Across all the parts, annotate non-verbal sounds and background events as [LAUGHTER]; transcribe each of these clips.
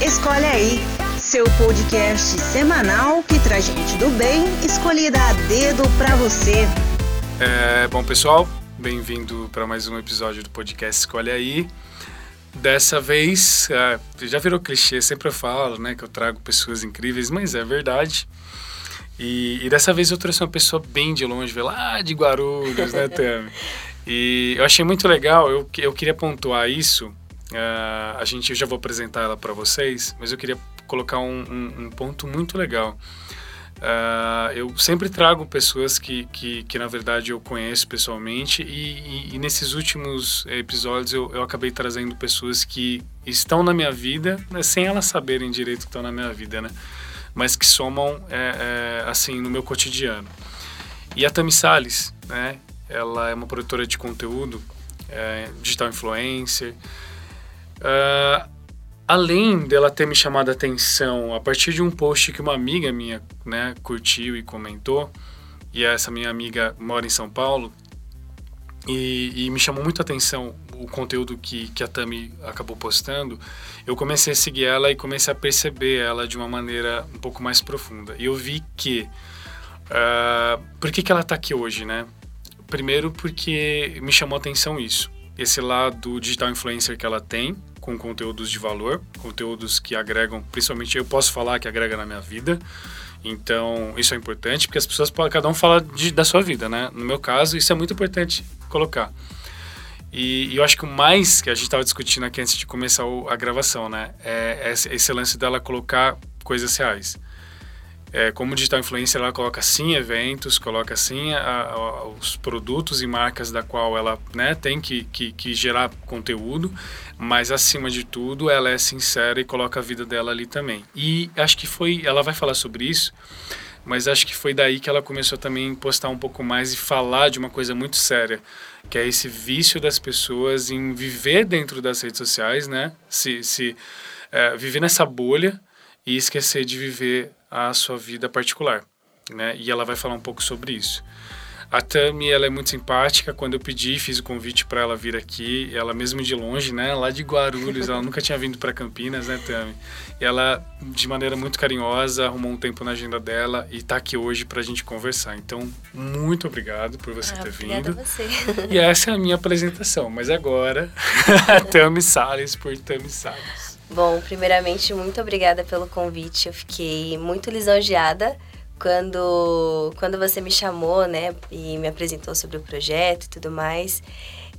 Escolhe aí, seu podcast semanal que traz gente do bem escolhida a dedo para você. É, bom, pessoal, bem-vindo para mais um episódio do podcast Escolhe aí. Dessa vez, é, já virou clichê, sempre eu falo, né, que eu trago pessoas incríveis, mas é verdade. E, e dessa vez eu trouxe uma pessoa bem de longe, lá de Guarulhos, né, [LAUGHS] Tami? E eu achei muito legal, eu, eu queria pontuar isso. Uh, a gente, eu já vou apresentar ela para vocês, mas eu queria colocar um, um, um ponto muito legal. Uh, eu sempre trago pessoas que, que, que, na verdade, eu conheço pessoalmente e, e, e nesses últimos episódios eu, eu, acabei trazendo pessoas que estão na minha vida, né, sem elas saberem direito que estão na minha vida, né? Mas que somam, é, é, assim, no meu cotidiano. E a Tami Salles, né? Ela é uma produtora de conteúdo, é, digital influencer. Uh, além dela ter me chamado a atenção a partir de um post que uma amiga minha né, curtiu e comentou, e essa minha amiga mora em São Paulo, e, e, me chamou muito a atenção o conteúdo que, que a Tami acabou postando, eu comecei a seguir ela e comecei a perceber ela de uma maneira um pouco mais profunda. E eu vi que. Uh, por que, que ela está aqui hoje, né? Primeiro, porque me chamou a atenção isso. Esse lado digital influencer que ela tem, com conteúdos de valor, conteúdos que agregam, principalmente eu posso falar que agrega na minha vida. Então, isso é importante, porque as pessoas cada um fala de, da sua vida, né? No meu caso, isso é muito importante colocar. E, e eu acho que o mais que a gente estava discutindo aqui antes de começar o, a gravação, né? É esse lance dela colocar coisas reais. É, como digital influencer, ela coloca sim eventos, coloca sim a, a, os produtos e marcas da qual ela né, tem que, que, que, gerar conteúdo, mas acima de tudo ela é sincera e coloca a vida dela ali também. E acho que foi, ela vai falar sobre isso, mas acho que foi daí que ela começou também a postar um pouco mais e falar de uma coisa muito séria, que é esse vício das pessoas em viver dentro das redes sociais, né? Se, se é, viver nessa bolha e esquecer de viver a sua vida particular, né? E ela vai falar um pouco sobre isso. A Tami, ela é muito simpática. Quando eu pedi, fiz o convite para ela vir aqui, ela mesmo de longe, né, lá de Guarulhos, ela nunca tinha vindo para Campinas, né, Tami? E ela, de maneira muito carinhosa, arrumou um tempo na agenda dela e está aqui hoje para a gente conversar. Então, muito obrigado por você ah, ter vindo. A você. E essa é a minha apresentação. Mas agora, [LAUGHS] Tami Salles por Tami Salles. Bom, primeiramente, muito obrigada pelo convite. Eu fiquei muito lisonjeada quando, quando você me chamou, né, e me apresentou sobre o projeto e tudo mais.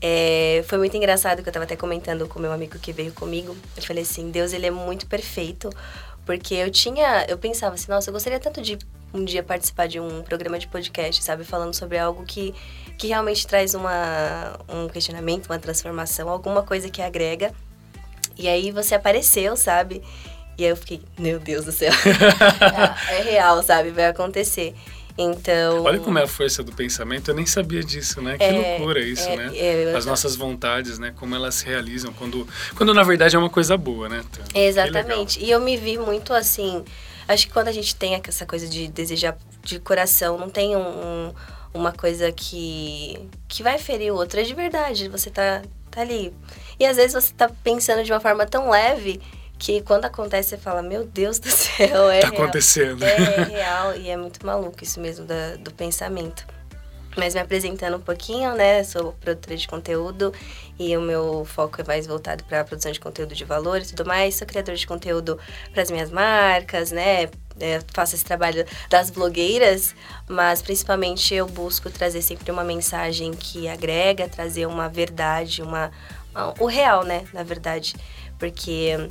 É, foi muito engraçado que eu estava até comentando com meu amigo que veio comigo. Eu falei assim, Deus, ele é muito perfeito, porque eu tinha, eu pensava assim, nossa, eu gostaria tanto de um dia participar de um programa de podcast, sabe, falando sobre algo que que realmente traz uma, um questionamento, uma transformação, alguma coisa que agrega e aí você apareceu, sabe? E aí eu fiquei, meu Deus do céu. [LAUGHS] é, real, sabe? Vai acontecer. Então. Olha como é a força do pensamento, eu nem sabia disso, né? Que é, loucura isso, é, né? É, As nossas vontades, né? Como elas se realizam quando, quando na verdade é uma coisa boa, né? Então, Exatamente. E eu me vi muito assim. Acho que quando a gente tem essa coisa de desejar de coração, não tem um, um, uma coisa que, que vai ferir o outro. É de verdade. Você tá, tá ali e às vezes você tá pensando de uma forma tão leve que quando acontece você fala, meu Deus do [LAUGHS] céu, é tá real. acontecendo. É, é [LAUGHS] real e é muito maluco isso mesmo da, do pensamento. Mas me apresentando um pouquinho, né? Sou produtora de conteúdo e o meu foco é mais voltado para a produção de conteúdo de valor e tudo mais. Sou criadora de conteúdo para as minhas marcas, né? É, faço esse trabalho das blogueiras, mas principalmente eu busco trazer sempre uma mensagem que agrega, trazer uma verdade, uma, o real, né, na verdade. Porque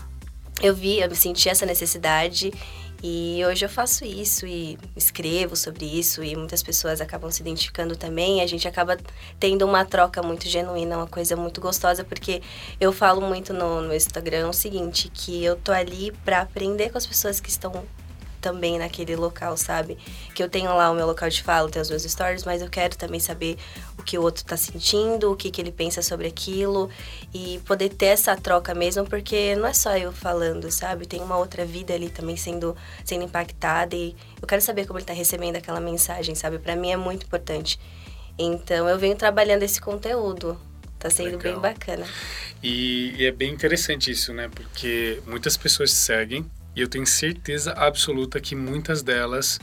eu vi, eu senti essa necessidade e hoje eu faço isso e escrevo sobre isso e muitas pessoas acabam se identificando também. A gente acaba tendo uma troca muito genuína, uma coisa muito gostosa, porque eu falo muito no, no Instagram o seguinte, que eu tô ali para aprender com as pessoas que estão também naquele local, sabe? Que eu tenho lá o meu local de fala, tenho os meus stories, mas eu quero também saber o que o outro tá sentindo, o que, que ele pensa sobre aquilo e poder ter essa troca mesmo, porque não é só eu falando, sabe? Tem uma outra vida ali também sendo, sendo impactada e eu quero saber como ele tá recebendo aquela mensagem, sabe? Para mim é muito importante. Então eu venho trabalhando esse conteúdo Tá sendo Legal. bem bacana. E, e é bem interessante isso, né? Porque muitas pessoas seguem e eu tenho certeza absoluta que muitas delas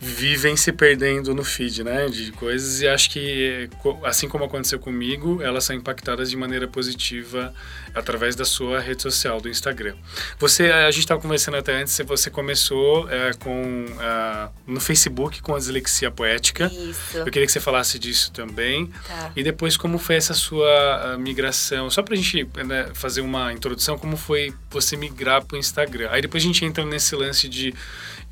vivem se perdendo no feed, né, de coisas e acho que assim como aconteceu comigo, elas são impactadas de maneira positiva através da sua rede social, do Instagram. Você, a gente estava conversando até antes, você começou é, com ah, no Facebook com a dislexia poética. Isso. Eu queria que você falasse disso também. Tá. E depois, como foi essa sua ah, migração? Só pra gente né, fazer uma introdução, como foi você migrar pro Instagram? Aí depois a gente entra nesse lance de,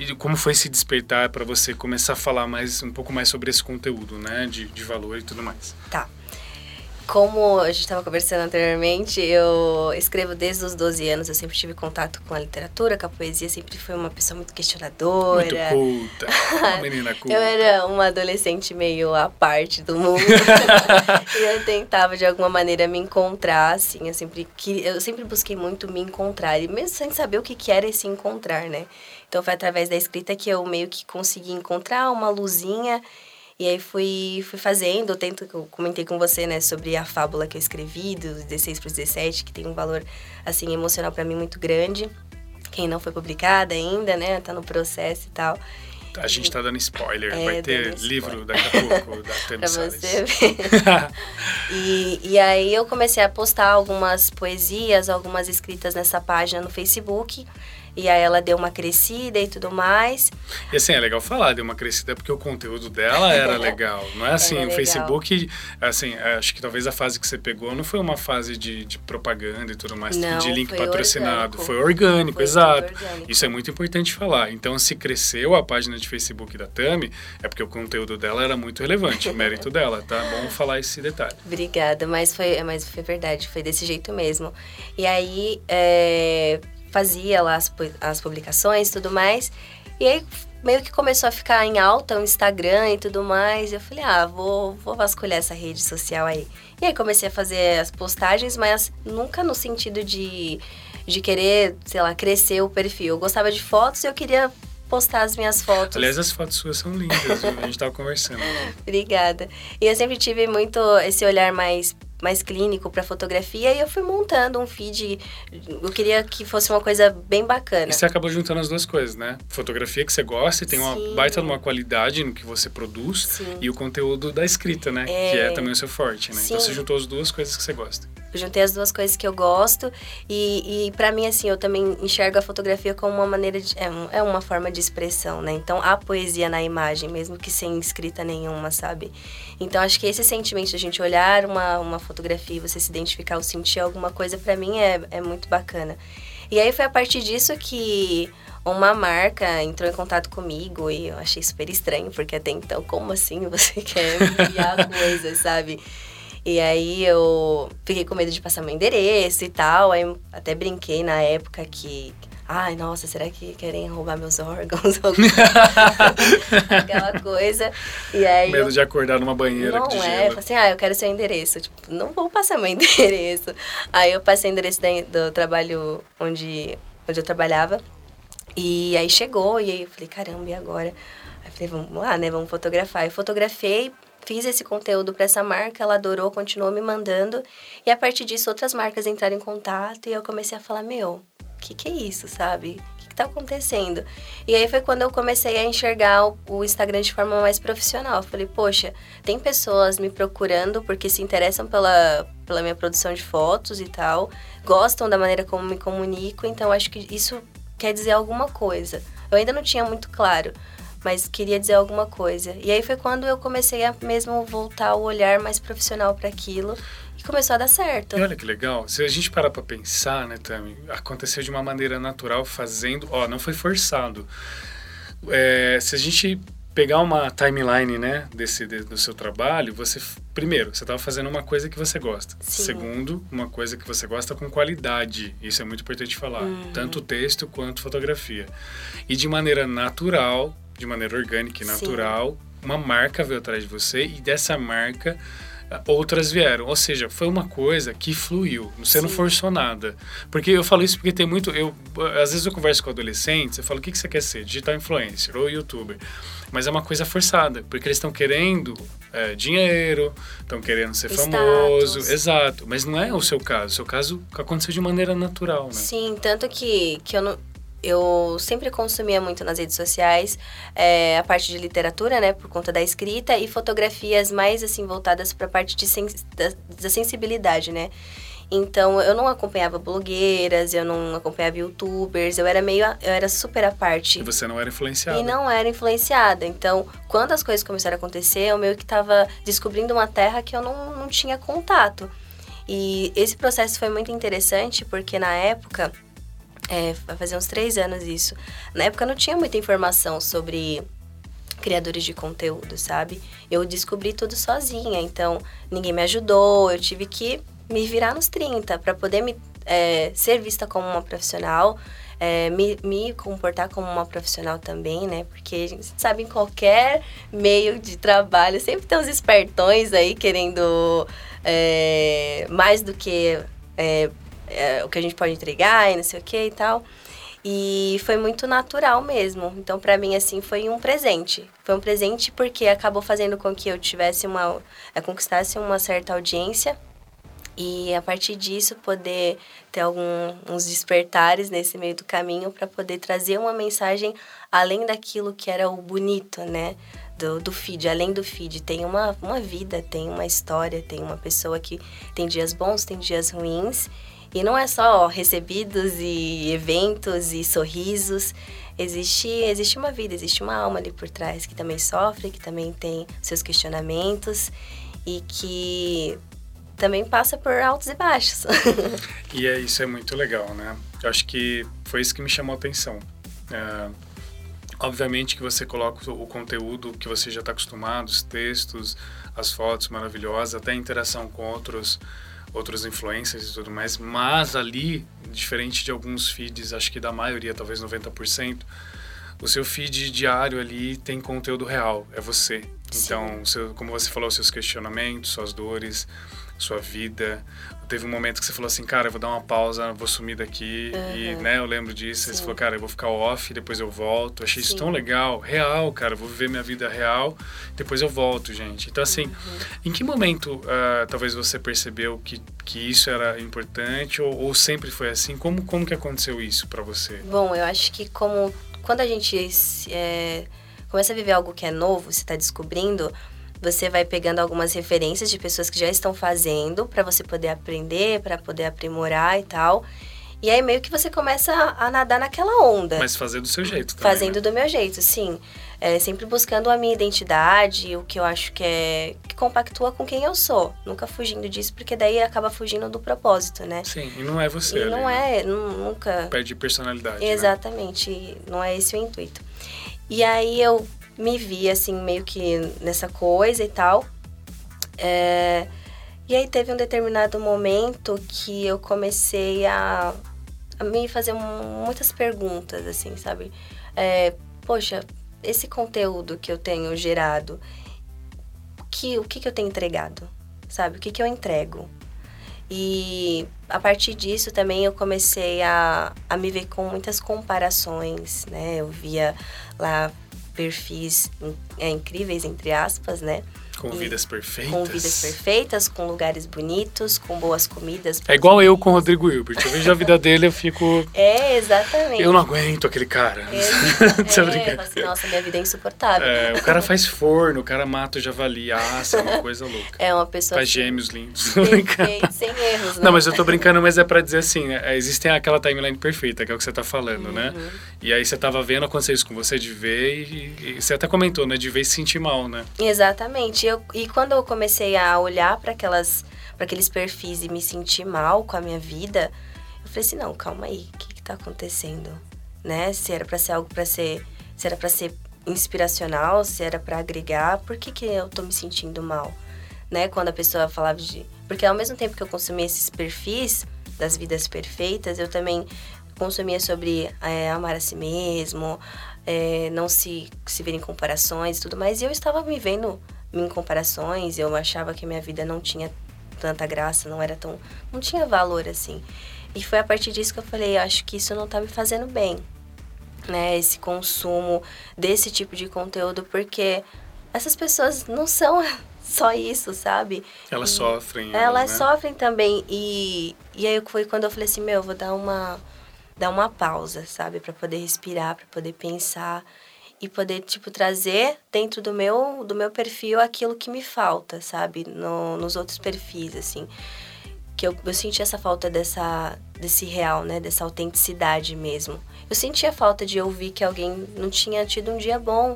de como foi se despertar para você começar a falar mais um pouco mais sobre esse conteúdo, né? De, de valor e tudo mais. Tá. Como a gente estava conversando anteriormente, eu escrevo desde os 12 anos, eu sempre tive contato com a literatura, com a poesia, sempre fui uma pessoa muito questionadora. Muito culta. Uma [LAUGHS] menina culta. Eu era uma adolescente meio à parte do mundo. [LAUGHS] e eu tentava, de alguma maneira, me encontrar, assim. Eu sempre, eu sempre busquei muito me encontrar. E mesmo sem saber o que, que era esse encontrar, né? Então, foi através da escrita que eu meio que consegui encontrar uma luzinha. E aí, fui, fui fazendo. Eu tento, eu comentei com você, né? Sobre a fábula que eu escrevi, dos 16 para os 17, que tem um valor, assim, emocional para mim muito grande. Quem não foi publicada ainda, né? Tá no processo e tal. A gente tá dando spoiler. É, Vai ter livro spoiler. daqui a pouco [LAUGHS] da Tami você ver. e, e aí eu comecei a postar algumas poesias, algumas escritas nessa página no Facebook. E aí ela deu uma crescida e tudo mais. E assim, é legal falar, deu uma crescida porque o conteúdo dela era [LAUGHS] legal. Não é assim, Era o legal. Facebook, assim, acho que talvez a fase que você pegou não foi uma fase de, de propaganda e tudo mais, Não, de link foi patrocinado. orgânico. Foi orgânico, Foi exato. orgânico. Isso é muito importante falar. Então, se cresceu a página de Facebook da Tami, é porque o conteúdo dela era muito relevante, o [LAUGHS] mérito dela, tá? Bom falar esse detalhe. Obrigada, mas foi, mas foi verdade, foi desse jeito mesmo. E aí é, fazia lá as, as publicações e tudo mais. E aí meio que começou a ficar em alta o Instagram e tudo mais. Eu falei, ah, vou, vou vasculhar essa rede social aí. E aí comecei a fazer as postagens, mas nunca no sentido de, de querer, sei lá, crescer o perfil. Eu gostava de fotos e eu queria postar as minhas fotos. Aliás, as fotos suas são lindas, a gente tava conversando. [LAUGHS] Obrigada. E eu sempre tive muito esse olhar mais mais clínico para fotografia e eu fui montando um feed. Eu queria que fosse uma coisa bem bacana. E você acabou juntando as duas coisas, né? Fotografia que você gosta e tem uma Sim. baita de uma qualidade no que você produz Sim. e o conteúdo da escrita, né? É. Que é também o seu forte, né? Então Sim. você juntou as duas coisas que você gosta. Juntei as duas coisas que eu gosto e, e para mim assim eu também enxergo a fotografia como uma maneira de é, é uma forma de expressão, né? Então há poesia na imagem, mesmo que sem escrita nenhuma, sabe? Então acho que esse sentimento de a gente olhar uma, uma fotografia e você se identificar ou sentir alguma coisa para mim é, é muito bacana. E aí foi a partir disso que uma marca entrou em contato comigo e eu achei super estranho, porque até então, como assim você [LAUGHS] quer enviar coisas, sabe? E aí eu fiquei com medo de passar meu endereço e tal. Aí até brinquei na época que. Ai, nossa, será que querem roubar meus [LAUGHS] órgãos? Aquela coisa. E aí. Medo eu- de acordar numa banheira não é, falei assim, ah, eu quero seu endereço. Tipo, não vou passar meu [LAUGHS] endereço. Aí eu passei o endereço do trabalho onde, onde eu trabalhava. E aí chegou, e aí eu falei, caramba, e agora? Aí falei, vamos lá, né, vamos fotografar. Eu fotografei, fiz esse conteúdo para essa marca, ela adorou, continuou me mandando. E a partir disso, outras marcas entraram em contato e eu comecei a falar, meu, o que, que é isso, sabe? O que, que tá acontecendo? E aí foi quando eu comecei a enxergar o, o Instagram de forma mais profissional. Eu falei, poxa, tem pessoas me procurando porque se interessam pela, pela minha produção de fotos e tal, gostam da maneira como me comunico, então acho que isso quer dizer alguma coisa. Eu ainda não tinha muito claro, mas queria dizer alguma coisa. E aí foi quando eu comecei a mesmo voltar o olhar mais profissional para aquilo e começou a dar certo. E olha que legal. Se a gente parar pra pensar, né, Tami? Aconteceu de uma maneira natural, fazendo. Ó, não foi forçado. É, se a gente pegar uma timeline, né, desse, de- do seu trabalho, você. Primeiro, você estava fazendo uma coisa que você gosta. Sim. Segundo, uma coisa que você gosta com qualidade. Isso é muito importante falar. Uhum. Tanto texto quanto fotografia. E de maneira natural, de maneira orgânica e Sim. natural, uma marca veio atrás de você e dessa marca outras vieram. Ou seja, foi uma coisa que fluiu, você Sim. não forçou nada. Porque eu falo isso porque tem muito. Eu, às vezes eu converso com adolescentes, eu falo: o que, que você quer ser? Digital influencer ou youtuber. Mas é uma coisa forçada, porque eles estão querendo é, dinheiro, estão querendo ser Status. famoso. Exato. Mas não é o seu caso. O seu caso aconteceu de maneira natural, né? Sim, tanto que, que eu não eu sempre consumia muito nas redes sociais é, a parte de literatura, né, por conta da escrita e fotografias mais assim voltadas para a parte de sens da, da, sensibilidade, né. Então eu não acompanhava blogueiras, eu não acompanhava youtubers, eu era meio, eu era super à parte. E você não era influenciada? E não era influenciada. Então, quando as coisas começaram a acontecer, eu meio que estava descobrindo uma terra que eu não, não tinha contato. E esse processo foi muito interessante porque na época é, vai fazer uns três anos isso. Na época não tinha muita informação sobre criadores de conteúdo, sabe? Eu descobri tudo sozinha, então ninguém me ajudou, eu tive que me virar nos 30 para poder me, é, ser vista como uma profissional, é, me, me comportar como uma profissional também, né? Porque a gente sabe em qualquer meio de trabalho sempre tem uns espertões aí querendo é, mais do que é, o que a gente pode entregar e não sei o que e tal. E foi muito natural mesmo. Então, para mim, assim, foi um presente. Foi um presente porque acabou fazendo com que eu tivesse uma. É, conquistasse uma certa audiência. E a partir disso, poder ter alguns despertares nesse meio do caminho para poder trazer uma mensagem além daquilo que era o bonito, né? Do, do feed, além do feed, tem uma, uma vida, tem uma história, tem uma pessoa que tem dias bons, tem dias ruins e não é só recebidos e eventos e sorrisos. Existe, existe uma vida, existe uma alma ali por trás que também sofre, que também tem seus questionamentos e que também passa por altos e baixos. [LAUGHS] e é, isso é muito legal, né? Eu acho que foi isso que me chamou a atenção. É, obviamente que você coloca o conteúdo que você já está acostumado, os textos, as fotos maravilhosas, até a interação com outros outros influencers e tudo mais, mas ali, diferente de alguns feeds, acho que da maioria, talvez 90%, o seu feed diário ali tem conteúdo real, é você. Sim. Então, seu, como você falou, seus questionamentos, suas dores, sua vida, teve um momento que você falou assim, cara, eu vou dar uma pausa, vou sumir daqui. Uhum. E, né, eu lembro disso. Sim. Você falou, cara, eu vou ficar off, depois eu volto. Achei Sim. isso tão legal, real, cara. Vou viver minha vida real, depois eu volto, gente. Então, assim, uhum. em que momento uh, talvez você percebeu que, que isso era importante ou, ou sempre foi assim? Como, como que aconteceu isso para você? Bom, eu acho que como quando a gente é, começa a viver algo que é novo, você está descobrindo você vai pegando algumas referências de pessoas que já estão fazendo para você poder aprender, para poder aprimorar e tal. E aí meio que você começa a, nadar naquela onda. Mas fazendo do seu jeito também, Fazendo né? do meu jeito, sim. É, sempre buscando a minha identidade, o que eu acho que é que compactua com quem eu sou. Nunca fugindo disso, porque daí acaba fugindo do propósito, né? Sim, e não é você. E ali, não né? é, nunca. Perde personalidade. Né? Exatamente, né? não é esse o intuito. E aí eu me vi, assim, meio que nessa coisa e tal. É... E aí teve um determinado momento que eu comecei a, a me fazer muitas perguntas, assim, sabe? É, poxa, esse conteúdo que eu tenho gerado, que, o que, que eu tenho entregado? Sabe? O que, que eu entrego? E a partir disso também eu comecei a, a me ver com muitas comparações, né? Eu via lá perfis é, incríveis, entre aspas, né? Com e vidas perfeitas. Com vidas perfeitas, com lugares bonitos, com boas comidas. É igual eu com o Rodrigo Hilbert. Eu vejo a vida dele eu fico. [LAUGHS] É, exatamente. Eu não aguento aquele cara. É, [LAUGHS] é, assim, nossa, minha vida é insuportável. É, o cara faz forno, o cara mata o javali, assa, é uma [LAUGHS] coisa louca. É uma pessoa. Faz gêmeos lindos. Perfeito, sem erros, né? Não, mas eu tô brincando, mas é pra dizer assim: né? existe aquela timeline perfeita, que é o que você tá falando, né? uhum. né? E aí você tava vendo acontecer isso com você de ver e, e você até comentou, né? De ver e se sentir mal, né? Exatamente eu, e quando eu comecei a olhar para aquelas para aqueles perfis e me sentir mal com a minha vida, eu falei assim, não, calma aí, o que que tá acontecendo? Né? Se era para ser algo para ser, se era para ser inspiracional, se era para agregar, por que que eu tô me sentindo mal? Né? Quando a pessoa falava de, porque ao mesmo tempo que eu consumia esses perfis das vidas perfeitas, eu também consumia sobre é, amar a si mesmo, é, não se, se ver em comparações e tudo mais. E eu estava me vendo em comparações, eu achava que minha vida não tinha tanta graça, não era tão. não tinha valor assim. E foi a partir disso que eu falei, acho que isso não tá me fazendo bem, né? Esse consumo desse tipo de conteúdo, porque essas pessoas não são [LAUGHS] só isso, sabe? Elas e sofrem. Elas né? sofrem também. E, e aí foi quando eu falei assim, meu, vou dar uma, dar uma pausa, sabe? para poder respirar, para poder pensar e poder tipo trazer dentro do meu do meu perfil aquilo que me falta sabe? No, nos outros perfis assim. Que eu, eu senti essa falta dessa desse real né? Dessa autenticidade mesmo. Eu sentia falta de ouvir que alguém não tinha tido um dia bom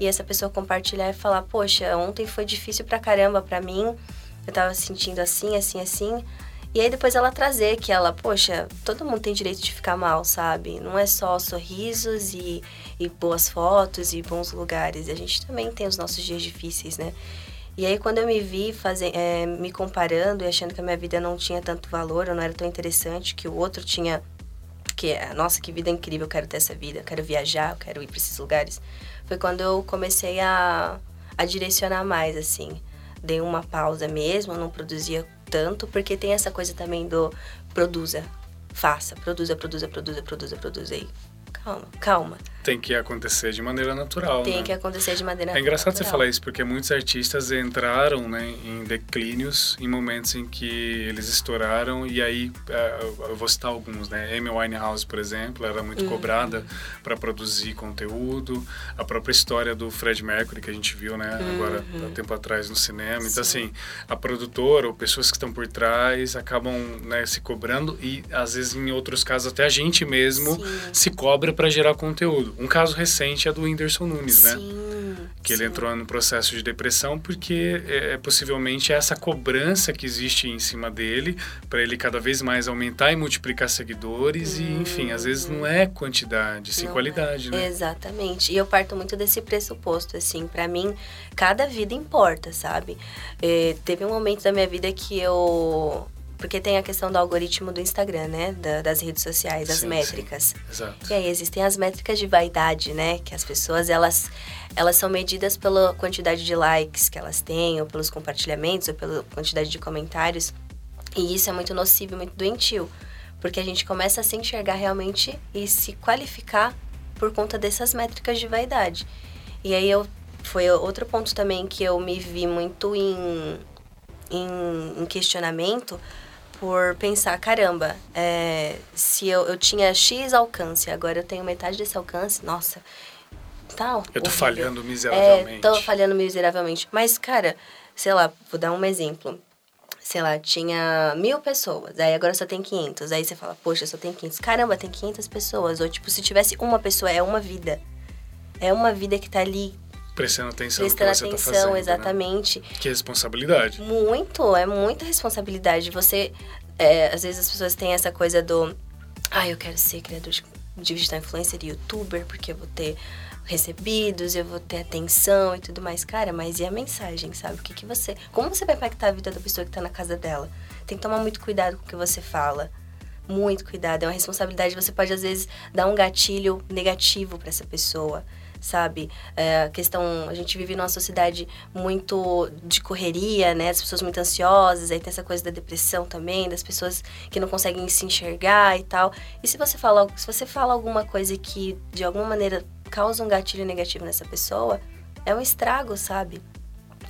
e essa pessoa compartilhar e falar poxa ontem foi difícil pra caramba pra mim. Eu tava sentindo assim assim assim e aí depois ela trazer que ela, poxa, todo mundo tem direito de ficar mal, sabe? Não é só sorrisos e, e boas fotos e bons lugares. A gente também tem os nossos dias difíceis, né? E aí quando eu me vi fazer, é, me comparando e achando que a minha vida não tinha tanto valor, ou não era tão interessante, que o outro tinha que é, nossa, que vida incrível, eu quero ter essa vida, eu quero viajar, eu quero ir para esses lugares. Foi quando eu comecei a, a direcionar mais, assim. Dei uma pausa mesmo, não produzia tanto, porque tem essa coisa também do produza, faça, produza, produza, produza, produza, produza. E calma, calma. Tem que acontecer de maneira natural, Tem né? que acontecer de maneira natural. É engraçado natural. você falar isso, porque muitos artistas entraram né, em declínios em momentos em que eles estouraram, e aí, é, eu vou citar alguns, né? Amy Winehouse, por exemplo, era muito uhum. cobrada para produzir conteúdo, a própria história do Fred Mercury, que a gente viu, né, uhum. agora, há um tempo atrás no cinema. Sim. Então, assim, a produtora ou pessoas que estão por trás acabam né, se cobrando, e às vezes, em outros casos, até a gente mesmo Sim. se cobra para gerar conteúdo. Um caso recente é do Whindersson Nunes, né? sim, né? Que sim. ele entrou no processo de depressão porque é, é possivelmente essa cobrança que existe em cima dele para ele cada vez mais aumentar e multiplicar seguidores hum. e enfim, às vezes não é quantidade, sim não qualidade, é. né? Exatamente. E eu parto muito desse pressuposto, assim, para mim cada vida importa, sabe? É, teve um momento da minha vida que eu porque tem a questão do algoritmo do Instagram, né? Da, das redes sociais, as sim, métricas. Sim. Exato. E aí existem as métricas de vaidade, né? Que as pessoas, elas, elas são medidas pela quantidade de likes que elas têm, ou pelos compartilhamentos, ou pela quantidade de comentários. E isso é muito nocivo, muito doentio. Porque a gente começa a se enxergar realmente e se qualificar por conta dessas métricas de vaidade. E aí eu foi outro ponto também que eu me vi muito em, em, em questionamento por pensar, caramba, é, se eu, eu tinha X alcance, agora eu tenho metade desse alcance, nossa, tal. Eu tô horrível. falhando miseravelmente. É, tô falhando miseravelmente. Mas, cara, sei lá, vou dar um exemplo. Sei lá, tinha mil pessoas, aí agora só tem 500. Aí você fala, poxa, só tem 500. Caramba, tem 500 pessoas. Ou, tipo, se tivesse uma pessoa, é uma vida. É uma vida que tá ali prestando atenção prestando você atenção, tá fazendo, exatamente. Né? Que responsabilidade. Muito, é muita responsabilidade. Você, é, às vezes as pessoas têm essa coisa do, ah, eu quero ser criador de, digital influencer e youtuber porque eu vou ter recebidos, eu vou ter atenção e tudo mais. Cara, mas e a mensagem, sabe? O que que você, como você vai impactar a vida da pessoa que tá na casa dela? Tem que tomar muito cuidado com o que você fala. Muito cuidado, é uma responsabilidade. Você pode às vezes dar um gatilho negativo para essa pessoa sabe? É, a questão, a gente vive numa sociedade muito de correria, né? As pessoas muito ansiosas, aí tem essa coisa da depressão também, das pessoas que não conseguem se enxergar e tal. E se você fala, se você fala alguma coisa que de alguma maneira causa um gatilho negativo nessa pessoa, é um estrago, sabe?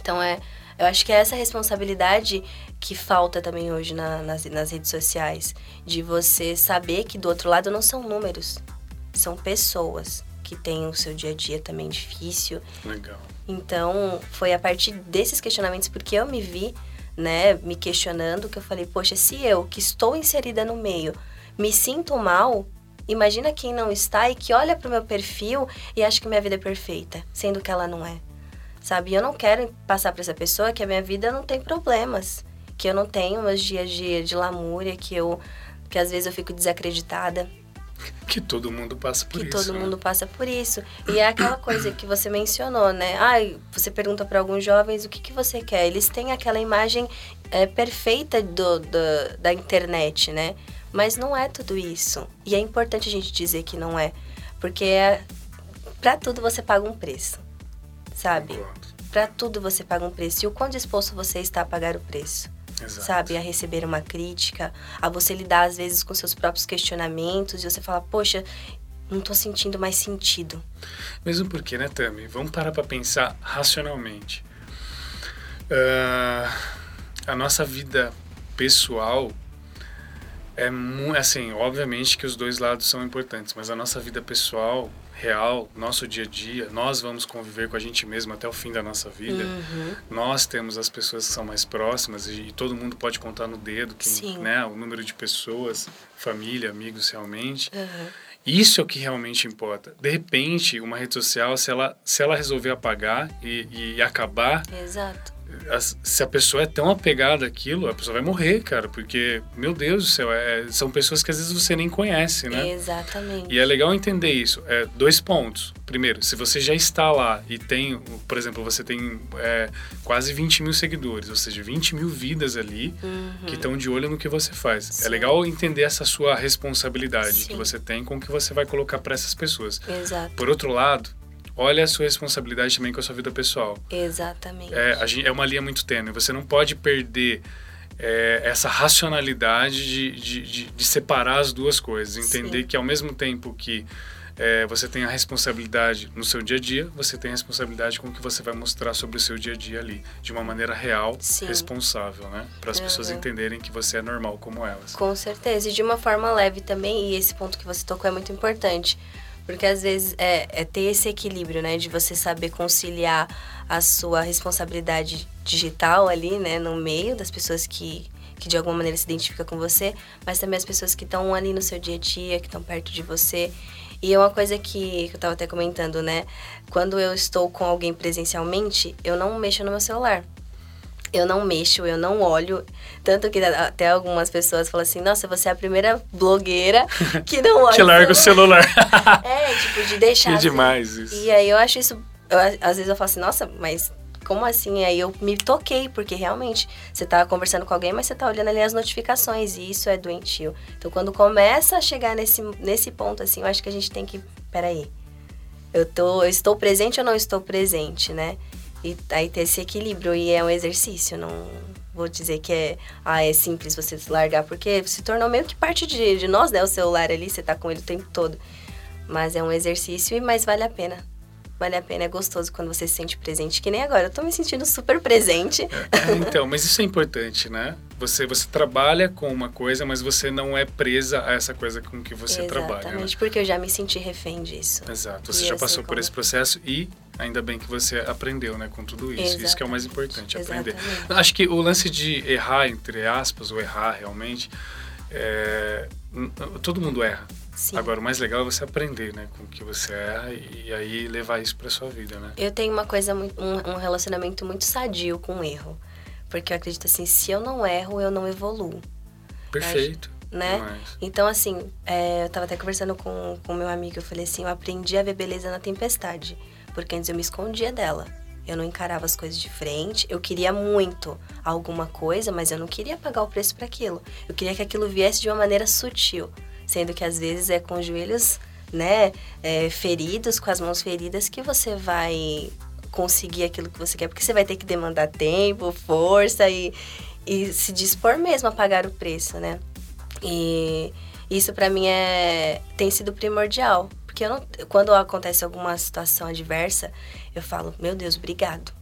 Então é, eu acho que é essa responsabilidade que falta também hoje na, nas, nas redes sociais, de você saber que do outro lado não são números, são pessoas que tem o seu dia a dia também difícil. Legal. Então, foi a partir desses questionamentos, porque eu me vi, né, me questionando, que eu falei, poxa, se eu, que estou inserida no meio, me sinto mal, imagina quem não está e que olha para o meu perfil e acha que minha vida é perfeita, sendo que ela não é. Sabe? Eu não quero passar para essa pessoa que a minha vida não tem problemas, que eu não tenho meus dias de, de lamúria, que eu que às vezes eu fico desacreditada. [LAUGHS] Que todo mundo passa por que isso. Que todo né? mundo passa por isso. E é aquela coisa que você mencionou, né? Ai, você pergunta para alguns jovens o que, que você quer. Eles têm aquela imagem é, perfeita do, do, da internet, né? Mas não é tudo isso. E é importante a gente dizer que não é. Porque é, para tudo você paga um preço, sabe? para tudo você paga um preço. E o quão disposto você está a pagar o preço? Exato. Sabe? A receber uma crítica, a você lidar às vezes com seus próprios questionamentos e você fala, poxa, não tô sentindo mais sentido. Mesmo porque, né, Tami? Vamos parar para pensar racionalmente. Uh, a nossa vida pessoal é assim, obviamente que os dois lados são importantes, mas a nossa vida pessoal, real, nosso dia a dia, nós vamos conviver com a gente mesmo até o fim da nossa vida. Uhum. Nós temos as pessoas que são mais próximas e, e todo mundo pode contar no dedo quem, né, o número de pessoas, família, amigos realmente. Uhum. Isso é o que realmente importa. De repente, uma rede social, se ela, se ela resolver apagar e, e acabar, Exato. Se a pessoa é tão apegada àquilo, a pessoa vai morrer, cara, porque, meu Deus do céu, é- são pessoas que às vezes você nem conhece, né? Exatamente. E é legal entender isso. É, dois pontos. Primeiro, se você já está lá e tem, por exemplo, você tem é, quase 20 mil seguidores, ou seja, 20 mil vidas ali que estão de olho no que você faz. É Uhum. Sim. legal entender essa sua responsabilidade que Sim. você tem com o que você vai colocar para essas pessoas. Exato. Por outro lado, olha a sua responsabilidade também com a sua vida pessoal. Exatamente. É, a gen- é uma linha muito tênue. Você não pode perder é, essa racionalidade de, de, de, de separar as duas coisas. Entender Sim. que ao mesmo tempo que é, você tem a responsabilidade no seu dia a dia, você tem a responsabilidade com o que você vai mostrar sobre o seu dia a dia ali, de uma maneira real, Sim. responsável, né? Para as pessoas Uhum. entenderem que você é normal como elas. Com certeza. E de uma forma leve também, e esse ponto que você tocou é muito importante. Porque às vezes é, é ter esse equilíbrio, né? De você saber conciliar a sua responsabilidade digital ali, né? No meio das pessoas que, que de alguma maneira se identificam com você, mas também as pessoas que estão ali no seu dia a dia, que estão perto de você. E é uma coisa que, que eu tava até comentando, né? Quando eu estou com alguém presencialmente, eu não mexo no meu celular. Eu não mexo, eu não olho. Tanto que até algumas pessoas falam assim: Nossa, você é a primeira blogueira que não [LAUGHS] olha. Que larga o celular. [LAUGHS] É, tipo, de deixar. que assim. demais isso. E aí eu acho isso. eu- às vezes eu falo assim: Nossa, mas como assim? Aí eu me toquei, porque realmente você tá conversando com alguém, mas você tá olhando ali as notificações, e isso é doentio. Então quando começa a chegar nesse, nesse ponto, assim, eu acho que a gente tem que. Peraí. Eu, tô, eu estou presente ou não estou presente, né? E aí ter esse equilíbrio. E é um exercício, não vou dizer que é, ah, é simples você se largar, porque se tornou meio que parte de, de nós, né? O celular ali, você tá com ele o tempo todo. Mas é um exercício, e mas vale a pena. Vale a pena, é gostoso quando você se sente presente. Que nem agora, eu tô me sentindo super presente. É, Então, mas isso é importante, né? Você, você trabalha com uma coisa, mas você não é presa a essa coisa com que você trabalha. Né? Exatamente, porque eu já me senti refém disso. Exato. Você E já passou por como. esse processo e ainda bem que você aprendeu, né, com tudo isso. Isso que é o mais importante, aprender. Exatamente. Acho que o lance de errar, entre aspas, ou errar realmente, é, todo mundo erra. Sim. Agora, o mais legal é você aprender, né, com o que você erra e aí levar isso pra sua vida, né? Eu tenho uma coisa, muito, um, um relacionamento muito sadio com o erro. Porque eu acredito assim, se eu não erro, eu não evoluo. Perfeito. né? Demais. Então, assim, é, eu tava até conversando com o meu amigo, eu falei assim, eu aprendi a ver beleza na tempestade. Porque antes eu me escondia dela. Eu não encarava as coisas de frente. Eu queria muito alguma coisa, mas eu não queria pagar o preço para aquilo. Eu queria que aquilo viesse de uma maneira sutil. Sendo que às vezes é com os joelhos, né, é, feridos, com as mãos feridas, que você vai conseguir aquilo que você quer. Porque você vai ter que demandar tempo, força e, e se dispor mesmo a pagar o preço, né? E isso pra mim é tem sido primordial, porque não, quando acontece alguma situação adversa, eu falo, meu Deus, obrigado.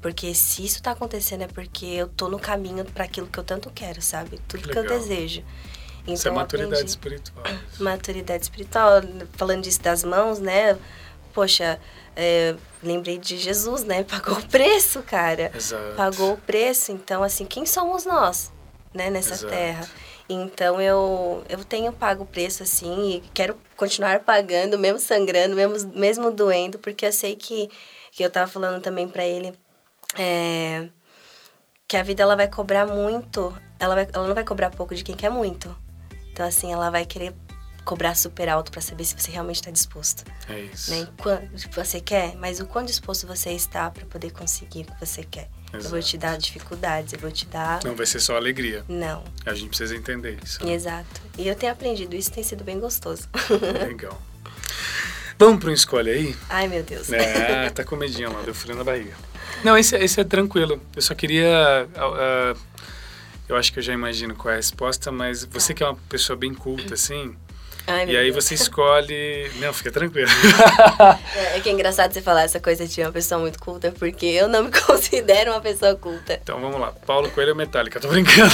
Porque se isso tá acontecendo é porque eu tô no caminho para aquilo que eu tanto quero, sabe? Tudo Que que, eu desejo. Então, isso é eu maturidade aprendi- espiritual. [CLEARS THROAT] maturidade espiritual, falando disso das mãos, né? Poxa, é, lembrei de Jesus, né? [LAUGHS] Pagou o preço, cara. Exato. Pagou o preço, então assim, quem somos nós, né, nessa Exato. terra? Então eu eu tenho pago o preço assim e quero continuar pagando, mesmo sangrando, mesmo mesmo doendo, porque eu sei que que eu tava falando também pra ele é, que a vida ela vai cobrar muito, ela, vai, ela não vai cobrar pouco de quem quer muito. Então, assim, ela vai querer cobrar super alto pra saber se você realmente está disposto. É isso. Né? Quando você quer, mas o quão disposto você está para poder conseguir o que você quer. Eu vou te dar dificuldades, eu vou te dar. Não vai ser só alegria. Não, A gente precisa entender isso. né? exato. E eu tenho aprendido, isso tem sido bem gostoso. Legal. [LAUGHS] Vamos para um escolhe aí? Ai, meu Deus. É, tá com medinho lá, deu frio na barriga. Não, esse, esse é tranquilo. Eu só queria. Uh, eu acho que eu já imagino qual é a resposta, mas você tá. que é uma pessoa bem culta, assim, Ai, e aí Deus. você escolhe. Não, fica tranquilo. [LAUGHS] É, é, que é engraçado você falar essa coisa de uma pessoa muito culta, porque eu não me [LAUGHS] considero uma pessoa culta. Então vamos lá. Paulo Coelho é Metallica, tô brincando.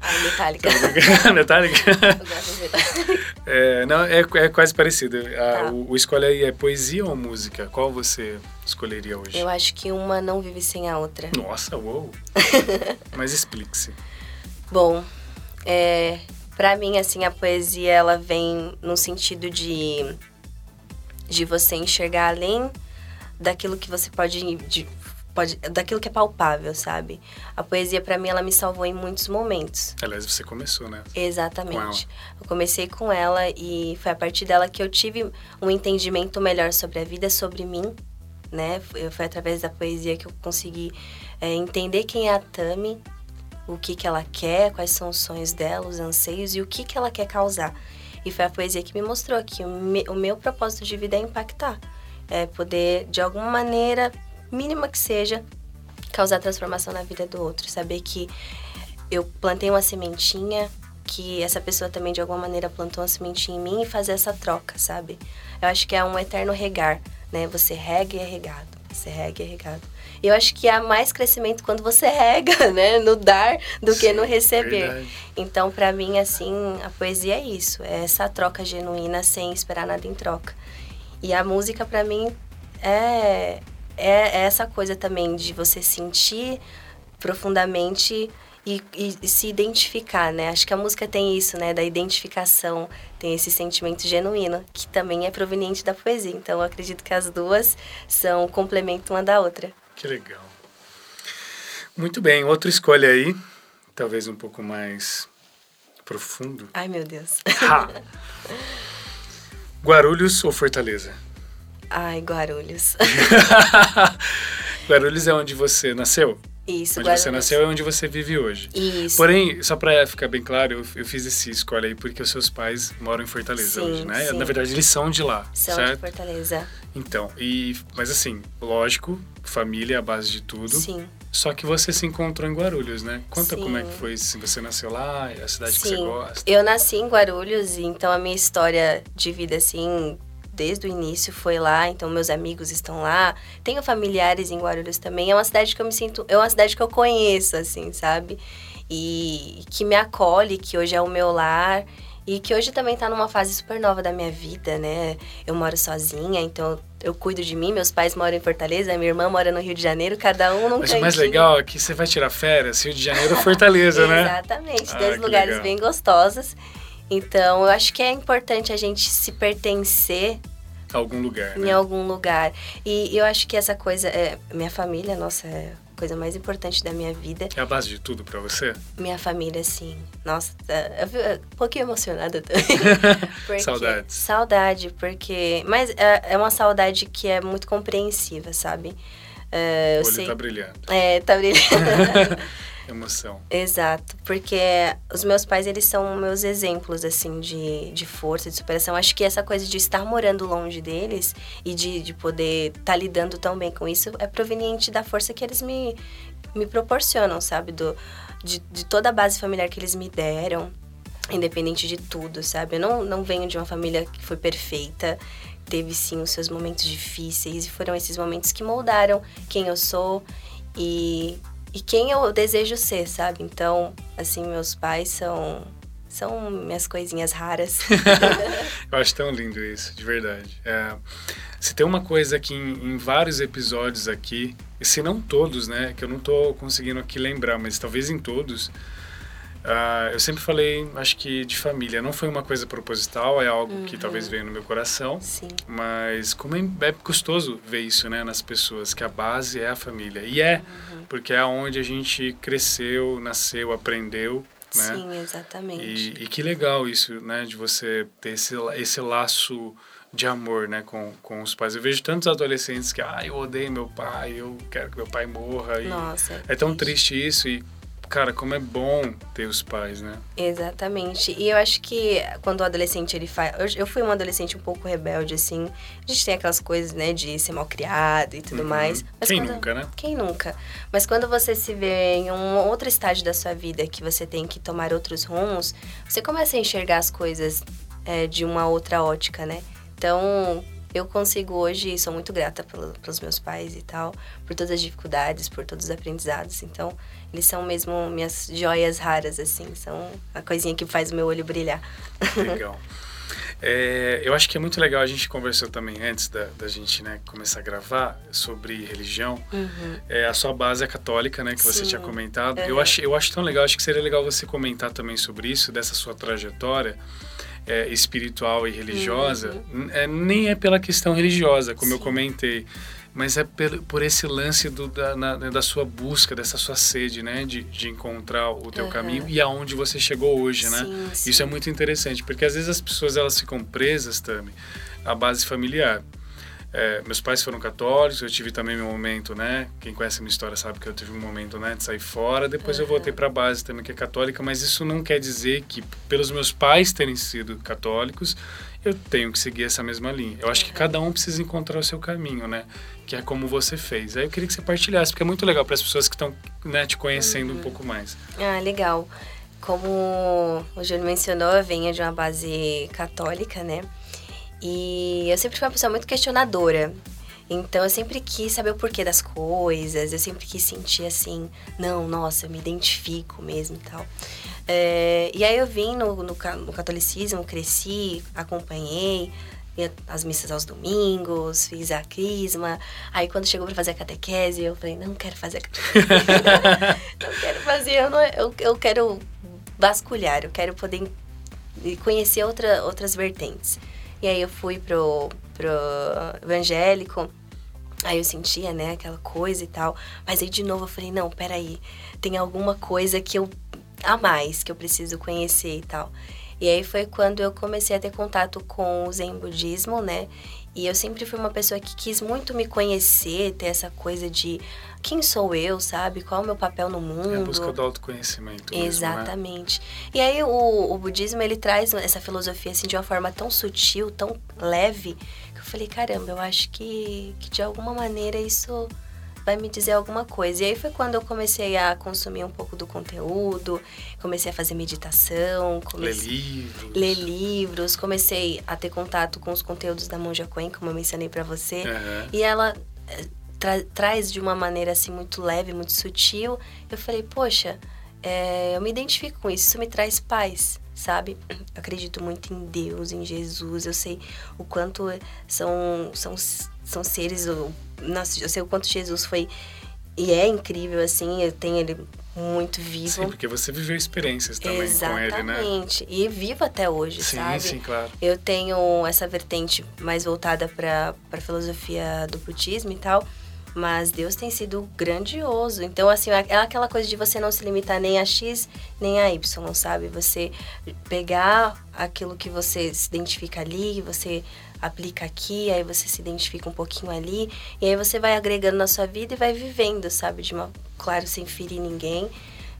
Ai, Metallica. [LAUGHS] Metallica? Eu gosto de Metallica. É, não, é, é quase parecido. tá. o, o escolhe aí é poesia ou música? Qual você escolheria hoje? Eu acho que uma não vive sem a outra. Nossa, uou! Mas explique-se. Bom, é, para mim, assim, a poesia ela vem no sentido de de você enxergar além daquilo que você pode, de, pode daquilo que é palpável, sabe? A poesia para mim ela me salvou em muitos momentos. Aliás, você começou, né? Exatamente. Eu comecei com ela e foi a partir dela que eu tive um entendimento melhor sobre a vida, sobre mim, né? Foi através da poesia que eu consegui é, entender quem é a Tami, o que, que ela quer, quais são os sonhos dela, os anseios e o que, que ela quer causar. E foi a poesia que me mostrou que o, me, o meu propósito de vida é impactar. É poder, de alguma maneira, mínima que seja, causar transformação na vida do outro. Saber que eu plantei uma sementinha, que essa pessoa também, de alguma maneira, plantou uma sementinha em mim e fazer essa troca, sabe? Eu acho que é um eterno regar, né? Você rega e é regado. Você rega e é regado. Eu acho que há mais crescimento quando você [LAUGHS] rega, né, no dar do Sim, que no receber. Verdade. Então, para mim, assim, a poesia é isso, é essa troca genuína sem esperar nada em troca. E a música, para mim, é, é essa coisa também de você sentir profundamente e, e, e, se identificar, né? Acho que a música tem isso, né? Da identificação, tem esse sentimento genuíno, que também é proveniente da poesia. Então, eu acredito que as duas são complemento uma da outra. Que legal. Muito bem, outra escolha aí, talvez um pouco mais profundo. Ai, meu Deus. Ha! Guarulhos ou Fortaleza? Ai, Guarulhos. [LAUGHS] Guarulhos é onde você nasceu? Isso, Onde você nasceu é onde você vive hoje. Isso. Porém, só para ficar bem claro, eu, eu, fiz esse escolha aí porque os seus pais moram em Fortaleza sim, hoje, né? Sim. Na verdade, eles são de lá, são certo? de Fortaleza. Então, e, mas assim, lógico, família é a base de tudo. Sim. Só que você se encontrou em Guarulhos, né? Conta Sim. como é que foi, se você nasceu lá, é a cidade Sim. que você gosta. Eu nasci em Guarulhos, então a minha história de vida, assim, desde o início foi lá, então meus amigos estão lá. Tenho familiares em Guarulhos também. É uma cidade que eu me sinto, é uma cidade que eu conheço, assim, sabe? E que me acolhe, que hoje é o meu lar. E que hoje também está numa fase super nova da minha vida, né? Eu moro sozinha, então eu cuido de mim. Meus pais moram em Fortaleza, minha irmã mora no Rio de Janeiro, cada um num Mas cantinho. o mais legal é que você vai tirar férias, Rio de Janeiro ou Fortaleza, né? [LAUGHS] Exatamente, ah, dois lugares legal. bem gostosos. Então, eu acho que é importante a gente se pertencer algum lugar, né? Em algum lugar. E eu acho que essa coisa é minha família, nossa, é coisa mais importante da minha vida. É a base de tudo para você? Minha família, sim. Nossa, é, eu fico um pouquinho emocionada também. [LAUGHS] Saudade. Saudade, porque... Mas é, é uma saudade que é muito compreensiva, sabe? Uh, o olho sei... tá brilhando. É, tá brilhando. [LAUGHS] [LAUGHS] Emoção. Exato, porque os meus pais, eles são meus exemplos, assim, de, de força, de superação. Acho que essa coisa de estar morando longe deles e de, de poder estar tá lidando tão bem com isso é proveniente da força que eles me, me proporcionam, sabe? Do, de, de toda a base familiar que eles me deram, independente de tudo, sabe? Eu não, não venho de uma família que foi perfeita, teve sim os seus momentos difíceis e foram esses momentos que moldaram quem eu sou e e quem eu desejo ser, sabe? Então, assim, meus pais são são minhas coisinhas raras. [LAUGHS] eu acho tão lindo isso, de verdade. É, se tem uma coisa que em, em, vários episódios aqui, e se não todos, né, que eu não tô conseguindo aqui lembrar, mas talvez em todos, Uh, eu sempre falei, acho que de família. Não foi uma coisa proposital, é algo uhum. que talvez veio no meu coração. Sim. Mas como é, é, gostoso ver isso, né, nas pessoas, que a base é a família. E é, uhum. porque é onde a gente cresceu, nasceu, aprendeu, né? Sim, exatamente. E, e, que legal isso, né, de você ter esse, esse laço de amor, né, com, com os pais. Eu vejo tantos adolescentes que, ah, eu odeio meu pai, eu quero que meu pai morra. Nossa. É, é tão triste isso e cara, como é bom ter os pais, né? Exatamente. E eu acho que quando o adolescente ele faz. Eu, eu fui uma adolescente um pouco rebelde, assim. A gente tem aquelas coisas, né, de ser mal criado e tudo Uhum. mais. Mas Quem quando- nunca, né? Quem nunca? Mas quando você se vê em um outro estágio da sua vida que você tem que tomar outros rumos, você começa a enxergar as coisas é, de uma outra ótica, né? Então, eu consigo hoje, sou muito grata pelo, pelos meus pais e tal, por todas as dificuldades, por todos os aprendizados. Então, eles são mesmo minhas joias raras, assim, são a coisinha que faz o meu olho brilhar. Legal. É, eu acho que é muito legal, a gente conversou também antes da, da gente né, começar a gravar sobre religião. É, a sua base é católica, né, que você Uhum. Sim. tinha comentado. Eu, Uhum. acho, eu acho tão legal, acho que seria legal você comentar também sobre isso, dessa sua trajetória é, espiritual e religiosa. N- é, nem é pela questão religiosa, como eu Uhum. Sim. comentei, mas é pelo, por esse lance do, da, na- da sua busca, dessa sua sede, né, de, de encontrar o teu Uhum. caminho e aonde você chegou hoje, né? Sim, sim. Isso é muito interessante, porque às vezes as pessoas elas ficam presas também à base familiar. É, meus pais foram católicos, eu tive também meu momento, né? Quem conhece a minha história sabe que eu tive um momento, né, de sair fora. Depois eu voltei para a base também que é católica, mas isso não quer dizer que pelos meus pais terem sido católicos, eu tenho que seguir essa mesma linha. Eu acho que cada um precisa encontrar o seu caminho, né? Que é como você fez. Aí eu queria que você partilhasse, porque é muito legal para as pessoas que estão, né, te conhecendo um pouco mais. Ah, legal. Como o Júlio mencionou, eu venho de uma base católica, né? E eu sempre fui uma pessoa muito questionadora. Então eu sempre quis saber o porquê das coisas, eu sempre quis sentir assim, não, nossa, eu me identifico mesmo e tal. É, e aí eu vim no, no, no catolicismo, cresci, acompanhei as missas aos domingos, fiz a crisma. Aí quando chegou para fazer a catequese, eu falei, não quero fazer a catequese. [LAUGHS] não quero fazer, eu, não, eu, eu quero vasculhar, eu quero poder conhecer outra, outras vertentes. E aí eu fui pro, pro evangélico, aí eu sentia, né, aquela coisa e tal. Mas aí de novo eu falei, não, peraí, tem alguma coisa que eu a mais que eu preciso conhecer e tal. E aí foi quando eu comecei a ter contato com o Zen Budismo, né? E eu sempre fui uma pessoa que quis muito me conhecer, ter essa coisa de quem sou eu, sabe? Qual é o meu papel no mundo? É a busca do autoconhecimento mesmo, né? Exatamente. E aí o, o budismo ele traz essa filosofia assim de uma forma tão sutil, tão leve, que eu falei, caramba, eu acho que, que de alguma maneira isso vai me dizer alguma coisa. E aí foi quando eu comecei a consumir um pouco do conteúdo, comecei a fazer meditação, Ler comecei livros. ler livros, comecei a ter contato com os conteúdos da Monja Coen, como eu mencionei pra você. Aham. E ela tra- traz de uma maneira assim muito leve, muito sutil. Eu falei, poxa, é, eu me identifico com isso, isso me traz paz, sabe? [CLEARS THROAT] Eu acredito muito em Deus, em Jesus. Eu sei o quanto são são, são seres, o- nossa, eu sei o quanto Jesus foi e é incrível assim. Eu tenho ele muito vivo. Sim, porque você viveu experiências também com ele, né? Exatamente. E vivo até hoje, Sim, sabe? sim, claro. Eu tenho essa vertente mais voltada para a filosofia do budismo e tal, mas Deus tem sido grandioso. Então, assim, é aquela coisa de você não se limitar nem a X nem a Y, sabe? Você pegar aquilo que você se identifica ali, você aplica aqui, aí você se identifica um pouquinho ali, e aí você vai agregando na sua vida e vai vivendo, sabe? De uma, claro, sem ferir ninguém,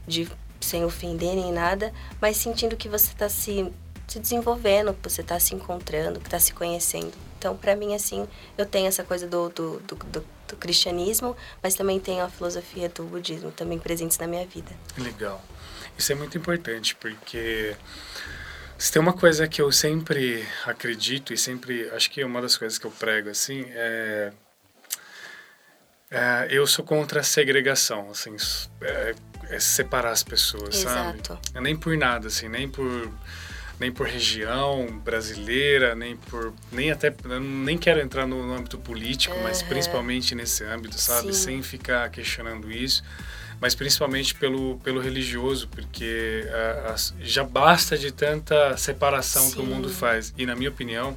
de sem ofender nem nada, mas sentindo que você está se, se desenvolvendo, que você está se encontrando, que está se conhecendo. Então, para mim, assim, eu tenho essa coisa do, do, do, do- do cristianismo, mas também tenho a filosofia do budismo também presentes na minha vida. Legal. Isso é muito importante, porque se tem uma coisa que eu sempre acredito e sempre acho que é uma das coisas que eu prego assim é, é, eu sou contra a segregação, assim, é, é separar as pessoas, sabe? Exato. É nem por nada, assim, nem por nem por região brasileira, nem por nem até nem quero entrar no, no âmbito político, mas Aham. principalmente nesse âmbito, sabe, Sim. sem ficar questionando isso mas principalmente pelo, pelo religioso, porque ah, as- já basta de tanta separação que o Sim. mundo faz. E, na minha opinião,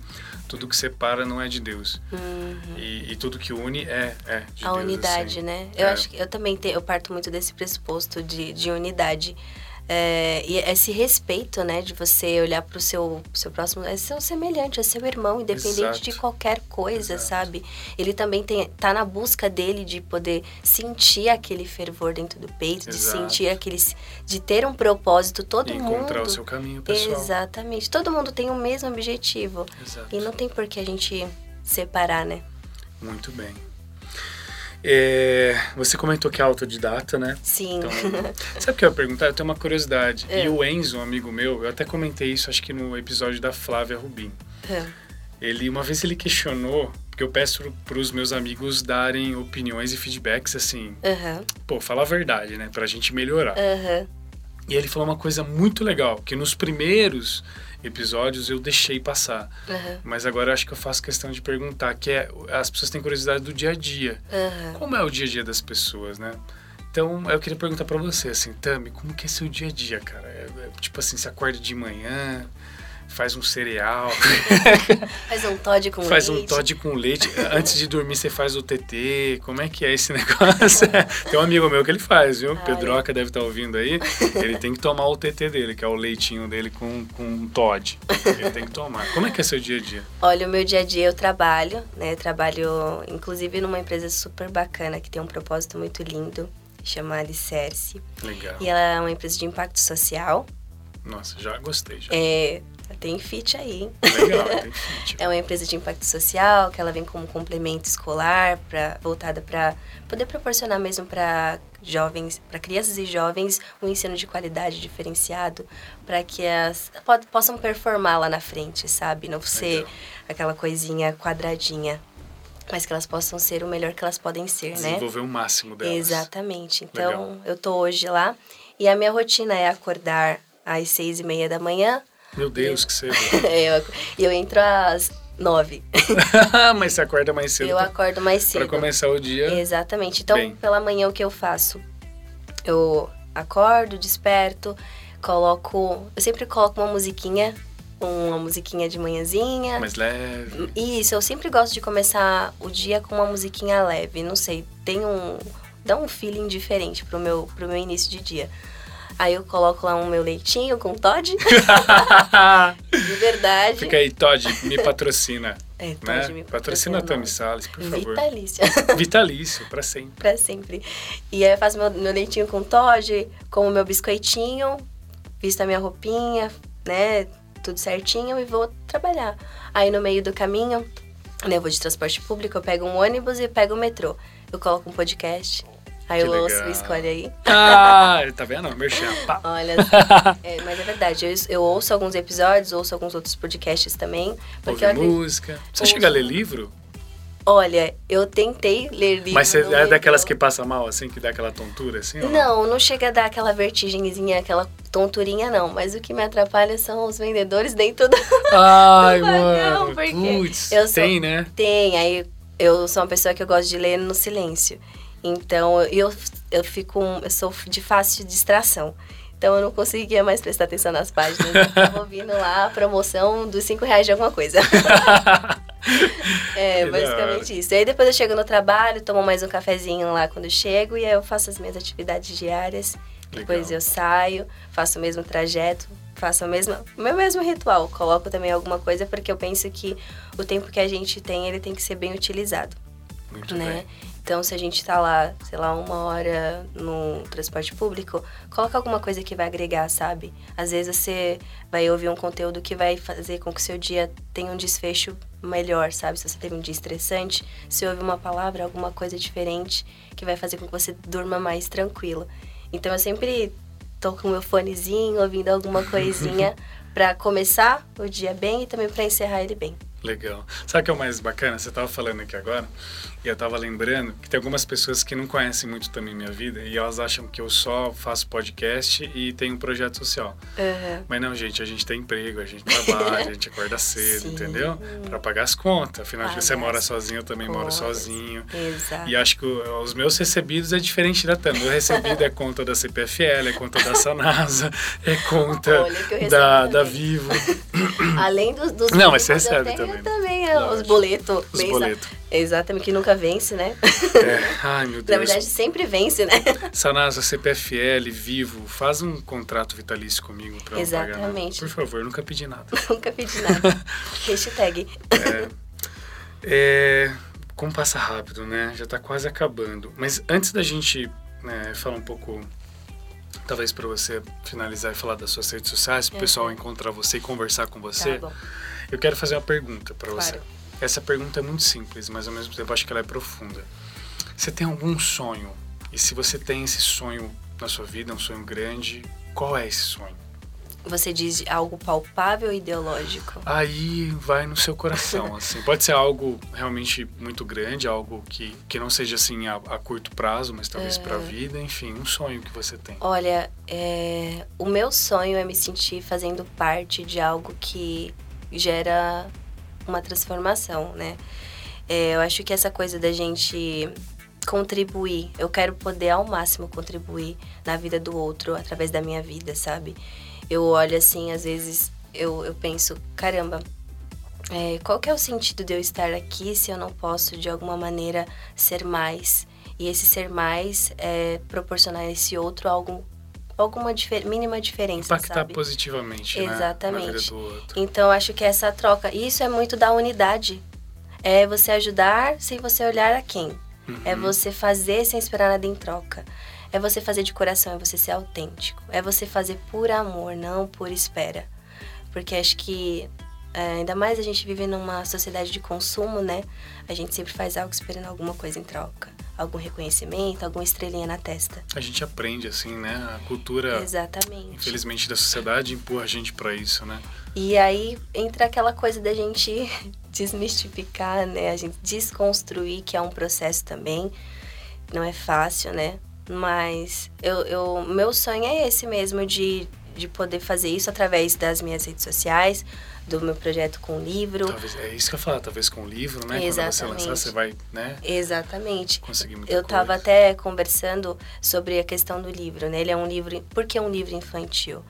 tudo que separa não é de Deus. Uhum. E, e tudo que une é, é de a Deus. unidade, assim. né? Eu É. acho que eu também tenho, eu parto muito desse pressuposto de, de unidade. É, e esse respeito, né, de você olhar para o seu, seu próximo, é seu semelhante, é seu irmão, independente Exato. de qualquer coisa, Exato. sabe? Ele também tem, tá na busca dele de poder sentir aquele fervor dentro do peito, de Exato. sentir aquele, de ter um propósito, todo E mundo. encontrar o seu caminho pessoal. Exatamente, todo mundo tem o mesmo objetivo. Exato. E não tem por que a gente separar, né? Muito bem. É, você comentou que é autodidata, né? Sim. Então, sabe o que eu ia perguntar? Eu tenho uma curiosidade. É. E o Enzo, um amigo meu, eu até comentei isso, acho que no episódio da Flávia Rubim. Ele, uma vez ele questionou, porque eu peço para os meus amigos darem opiniões e feedbacks assim, Aham, pô, fala a verdade, né? Pra gente melhorar. aham. E ele falou uma coisa muito legal, que nos primeiros episódios eu deixei passar. aham, Mas agora eu acho que eu faço questão de perguntar, que é, as pessoas têm curiosidade do dia a dia. aham. Como é o dia a dia das pessoas, né? Então, eu queria perguntar pra você, assim, Tami, como que é seu dia a dia, cara? É, é, tipo assim, você acorda de manhã, faz um cereal, [LAUGHS] Faz um Todd com faz um leite. Todd com leite. Antes de dormir, você faz o TT. Como é que é esse [LAUGHS] negócio? Tem um amigo meu que ele faz, viu? Ai. Pedroca deve estar ouvindo aí. Ele tem que tomar o TT dele, que é o leitinho dele com, com Todd. Ele tem que tomar. Como é que é seu dia a dia? Olha, o meu dia a dia eu trabalho, né? Eu trabalho, inclusive, numa empresa super bacana que tem um propósito muito lindo, chama Alicerce. Legal. E ela é uma empresa de impacto social. Nossa, já gostei. Já. É, tem fit aí, hein? Legal, [LAUGHS] tem fit. É uma empresa de impacto social que ela vem como complemento escolar, pra, voltada para poder proporcionar mesmo para jovens, para crianças e jovens, um ensino de qualidade diferenciado, para que elas pod- possam performar lá na frente, sabe? Não ser Legal. aquela coisinha quadradinha, mas que elas possam ser o melhor que elas podem ser, né? Desenvolver o máximo delas. Exatamente. Então, Legal. eu tô hoje lá e a minha rotina é acordar às seis e meia da manhã. Meu Deus, que cedo. [LAUGHS] eu, e eu entro às nove. [LAUGHS] Mas você acorda mais cedo eu pra, acordo mais pra cedo. começar o dia. Exatamente. Então, Bem. pela manhã, o que eu faço? Eu acordo, desperto, coloco. Eu sempre coloco uma musiquinha, uma musiquinha de manhãzinha. Mais leve. Isso, eu sempre gosto de começar o dia com uma musiquinha leve. Não sei, tem um. dá um feeling diferente pro meu, pro meu início de dia. Aí eu coloco lá um meu leitinho com Todd, [LAUGHS] de verdade. Fica aí, Todd, me patrocina. É, Todd né? me Patrocina a Tami Salles, por favor. Vitalícia. [LAUGHS] Vitalício, pra sempre. pra sempre. E aí eu faço meu, meu leitinho com Todd, como meu biscoitinho, visto a minha roupinha, né? Tudo certinho e vou trabalhar. Aí no meio do caminho, né, eu vou de transporte público, eu pego um ônibus e pego o metrô. Eu coloco um podcast. Aí Que eu ouço, legal. escolhe aí. Ah, tá vendo? Merchan. Pá. Olha, [LAUGHS] é, mas é verdade, eu, eu ouço alguns episódios, ouço alguns outros podcasts também. Porque Ouve música. Você Ouço. chega a ler livro? Olha, eu tentei ler livro. Mas você não é daquelas que passa mal, assim, que dá aquela tontura, assim? ou Não, não chega a dar aquela vertigenzinha, aquela tonturinha, não. Mas o que me atrapalha são os vendedores dentro do... [LAUGHS] Ai, do vagão, mano. porque Putz, eu sou- tem, né? Tem, aí eu sou uma pessoa que eu gosto de ler no silêncio. Então, eu, eu fico... Eu sou de fácil distração. Então, eu não conseguia mais prestar atenção nas páginas. Eu tava [LAUGHS] ouvindo lá a promoção dos 5 reais de alguma coisa. [LAUGHS] É, basicamente isso. E aí depois eu chego no trabalho, tomo mais um cafezinho lá quando eu chego e aí eu faço as minhas atividades diárias. Depois Legal. eu saio, faço o mesmo trajeto, faço o meu mesmo ritual. Coloco também alguma coisa porque eu penso que o tempo que a gente tem, ele tem que ser bem utilizado, Muito né? bem. Então, se a gente tá lá, sei lá, uma hora no transporte público, coloca alguma coisa que vai agregar, sabe? Às vezes você vai ouvir um conteúdo que vai fazer com que o seu dia tenha um desfecho melhor, sabe? Se você teve um dia estressante, se ouve uma palavra, alguma coisa diferente que vai fazer com que você durma mais tranquilo. Então, eu sempre tô com o meu fonezinho, ouvindo alguma [LAUGHS] coisinha pra começar o dia bem e também pra encerrar ele bem. Legal. Sabe o que é o mais bacana? Você tava falando aqui agora, e eu tava lembrando que tem algumas pessoas que não conhecem muito também minha vida, e elas acham que eu só faço podcast e tenho um projeto social. Aham. Mas não, gente, a gente tem emprego, a gente trabalha, a gente acorda [LAUGHS] cedo, Sim. entendeu? Pra pagar as contas. Afinal de contas, você mora sozinho, eu também moro contas. sozinho. Exato. E acho que os meus recebidos é diferente da Tami. O recebido é conta da CPFL, é conta da Sanasa, [LAUGHS] é conta Olha da, da também. Vivo. [LAUGHS] Além dos, dos Não, mas você recebe eu também. tem Lógico. os boletos. Os boletos. Exatamente, que nunca vence, né? É. Ai, meu [LAUGHS] Deus. Na verdade, sempre vence, né? Sanasa, CPFL, Vivo, faz um contrato vitalício comigo pra Exatamente. pagar nada. Por favor, nunca pedi nada. [LAUGHS] nunca pedi nada. [LAUGHS] Hashtag. É, é, como passa rápido, né? Já tá quase acabando. Mas antes da gente né, falar um pouco talvez para você finalizar e falar das suas redes sociais, para o pessoal encontrar você e conversar com você, tá eu quero fazer uma pergunta para claro. você. Essa pergunta é muito simples, mas ao mesmo tempo acho que ela é profunda. Você tem algum sonho? E se você tem esse sonho na sua vida, um sonho grande, qual é esse sonho? Você diz algo palpável ou ideológico? Aí vai no seu coração, [LAUGHS] assim. Pode ser algo realmente muito grande, algo que, que não seja assim a, a curto prazo, mas talvez é... para a vida, enfim, um sonho que você tem. Olha, é... o meu sonho é me sentir fazendo parte de algo que gera uma transformação, né? É, eu acho que essa coisa da gente contribuir, eu quero poder ao máximo contribuir na vida do outro através da minha vida, sabe? eu olho assim, às vezes eu, eu penso, caramba, é, qual que é o sentido de eu estar aqui se eu não posso de alguma maneira ser mais? E esse ser mais é proporcionar a esse outro algo alguma difer mínima diferença, Impactar sabe? positivamente, Exatamente. Né? Do outro. Então acho que essa troca, isso é muito da unidade. É você ajudar sem você olhar a quem. É uhum. É você fazer sem esperar nada em troca. É você fazer de coração, é você ser autêntico. É você fazer por amor, não por espera. Porque acho que, é, ainda mais a gente vive numa sociedade de consumo, né? A gente sempre faz algo esperando alguma coisa em troca. Algum reconhecimento, alguma estrelinha na testa. A gente aprende, assim, né? A cultura, Exatamente. infelizmente, da sociedade empurra a gente para isso, né? E aí entra aquela coisa da gente [LAUGHS] desmistificar, né? A gente desconstruir, que é um processo também. Não é fácil, né? Mas eu, eu, meu sonho é esse mesmo, de, de poder fazer isso através das minhas redes sociais, do meu projeto com o livro. Talvez, é isso que eu falo, talvez com o livro, né? Exatamente. Quando você lançar, você vai, né? Exatamente. Conseguir muita Eu estava até conversando sobre a questão do livro, né? Ele é um livro... Por que um livro infantil?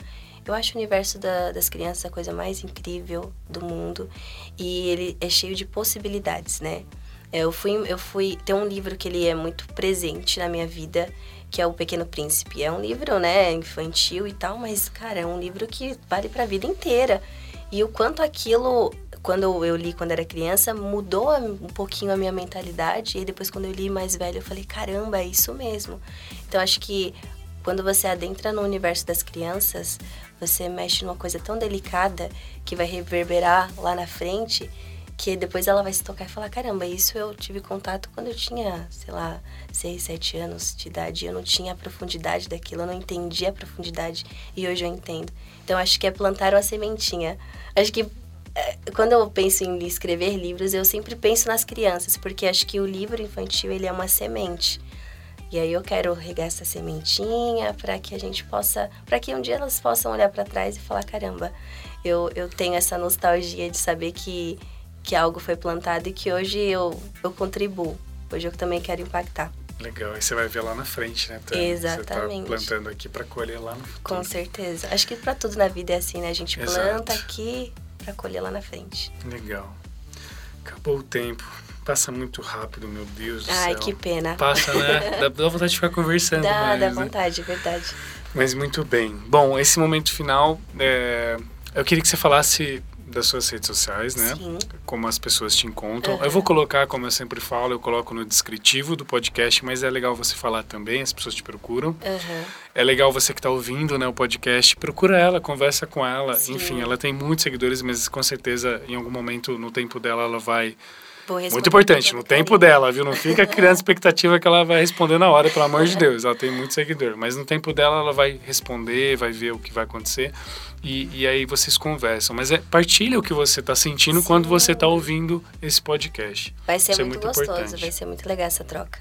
Eu acho o universo da, das crianças a coisa mais incrível do mundo. E ele é cheio de possibilidades, né? Eu fui, eu fui. Tem um livro que ele é muito presente na minha vida, que é O Pequeno Príncipe. É um livro, né, infantil e tal, mas, cara, é um livro que vale para a vida inteira. E o quanto aquilo, quando eu li quando era criança, mudou um pouquinho a minha mentalidade. E depois, quando eu li mais velho, eu falei: caramba, é isso mesmo. Então, acho que quando você adentra no universo das crianças, você mexe numa coisa tão delicada que vai reverberar lá na frente que depois ela vai se tocar e falar: caramba, isso eu tive contato quando eu tinha, sei lá, 6, 7 anos de idade. Eu não tinha a profundidade daquilo, eu não entendia a profundidade e hoje eu entendo. Então acho que é plantar uma sementinha. Acho que é, quando eu penso em escrever livros, eu sempre penso nas crianças, porque acho que o livro infantil ele é uma semente. E aí eu quero regar essa sementinha para que a gente possa, para que um dia elas possam olhar para trás e falar caramba, eu, eu tenho essa nostalgia de saber que que algo foi plantado e que hoje eu, eu contribuo. Hoje eu também quero impactar. Legal, e você vai ver lá na frente, né? Tá, Exatamente. Você tá plantando aqui para colher lá no futuro. Com certeza. Acho que para tudo na vida é assim, né? A gente Exato. planta aqui para colher lá na frente. Legal. Acabou o tempo. Passa muito rápido, meu Deus do Ai, céu. que pena. Passa, né? [LAUGHS] dá, dá vontade de ficar conversando. Dá, mais, dá né? vontade, né? verdade. Mas muito bem. Bom, esse momento final, é... eu queria que você falasse das suas redes sociais, né? Sim. Como as pessoas te encontram. Uhum. Eu vou colocar, como eu sempre falo, eu coloco no descritivo do podcast, mas é legal você falar também, as pessoas te procuram. Uhum. É legal você que está ouvindo né, o podcast, procura ela, conversa com ela. Sim. Enfim, ela tem muitos seguidores, mas com certeza em algum momento no tempo dela ela vai muito importante, no tempo dela, viu? Não fica criando [LAUGHS] expectativa que ela vai responder na hora, pelo amor de Deus. Ela tem muito seguidor. Mas no tempo dela, ela vai responder, vai ver o que vai acontecer. E, e aí vocês conversam. Mas é, partilha o que você está sentindo Sim. quando você está ouvindo esse podcast. Vai ser muito, muito, gostoso, importante. vai ser muito legal essa troca.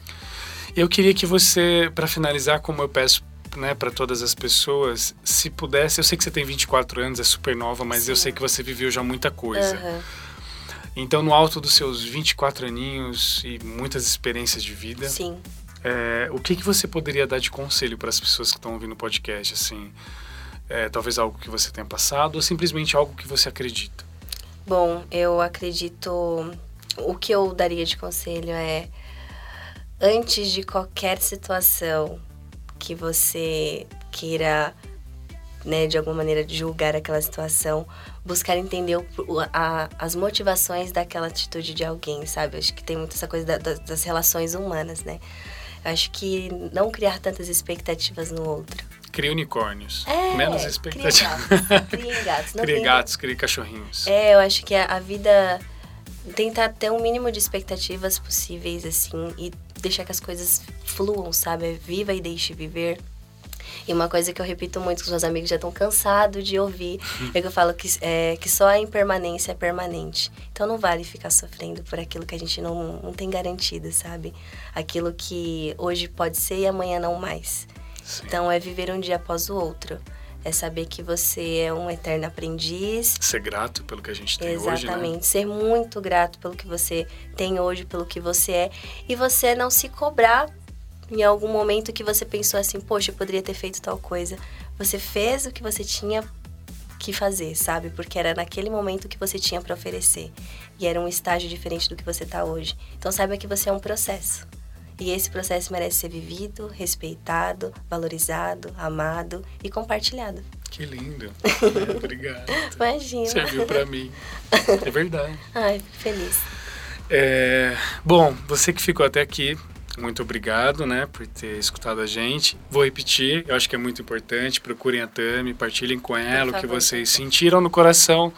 Eu queria que você, para finalizar, como eu peço né, para todas as pessoas, se pudesse, eu sei que você tem 24 anos, é super nova, mas Sim. eu sei que você viveu já muita coisa. Uhum. Então, no alto dos seus 24 aninhos e muitas experiências de vida, Sim. É, o que, que você poderia dar de conselho para as pessoas que estão ouvindo o podcast? Assim, é, talvez algo que você tenha passado ou simplesmente algo que você acredita? Bom, eu acredito. O que eu daria de conselho é. Antes de qualquer situação que você queira, né, de alguma maneira julgar aquela situação, buscar entender o, a, as motivações daquela atitude de alguém, sabe? Acho que tem muito essa coisa da, da, das relações humanas, né? Acho que não criar tantas expectativas no outro. Cria unicórnios. É, Menos expectativas. Cria gatos. Cria [LAUGHS] gatos, cria cachorrinhos. É, eu acho que a, a vida tenta ter um mínimo de expectativas possíveis, assim, e deixar que as coisas fluam, sabe? Viva e deixe viver. E uma coisa que eu repito muito, que os meus amigos já estão cansados de ouvir, [LAUGHS] é que eu falo que, é, que só a impermanência é permanente. Então não vale ficar sofrendo por aquilo que a gente não, não tem garantido, sabe? Aquilo que hoje pode ser e amanhã não mais. Sim. Então é viver um dia após o outro. É saber que você é um eterno aprendiz, Ser grato pelo que a gente tem hoje, Exatamente. né? Ser muito grato pelo que você tem hoje, pelo que você é. E você não se cobrar em algum momento que você pensou assim, poxa, eu poderia ter feito tal coisa. Você fez o que você tinha que fazer, sabe? Porque era naquele momento que você tinha para oferecer. E era um estágio diferente do que você tá hoje. Então saiba que você é um processo. E esse processo merece ser vivido, respeitado, valorizado, amado e compartilhado. Que lindo. [LAUGHS] É, obrigado. Imagina. Serviu pra mim. É verdade. [LAUGHS] Ai, fico feliz. É, bom, você que ficou até aqui, muito obrigado, né, por ter escutado a gente. Vou repetir, eu acho que é muito importante. Procurem a Tami, partilhem com ela o que vocês sentiram no coração.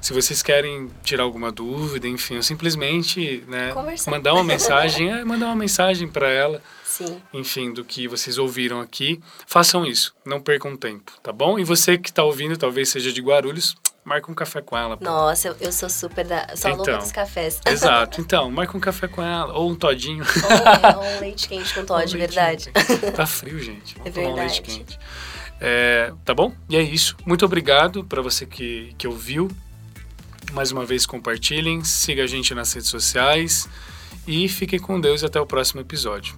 Se vocês querem tirar alguma dúvida, enfim, ou simplesmente, né, Conversar. mandar uma mensagem, é, mandar uma mensagem para ela, Sim. enfim, do que vocês ouviram aqui, façam isso, não percam tempo, tá bom? E você que está ouvindo, talvez seja de Guarulhos, marca um café com ela. pô. Nossa, eu, eu sou super da. Sou a louca Então. dos cafés. Exato. [LAUGHS] Então, marca um café com ela. Ou um todinho. ou, ou um leite quente com [LAUGHS] Todd, Um verdade. quente. Tá frio, gente. [LAUGHS] Vamos É tomar um leite verdade. quente. É, tá bom? E é isso. Muito obrigado para você que, que ouviu. Mais uma vez, compartilhem. Siga a gente nas redes sociais. E fiquem com Deus e até o próximo episódio.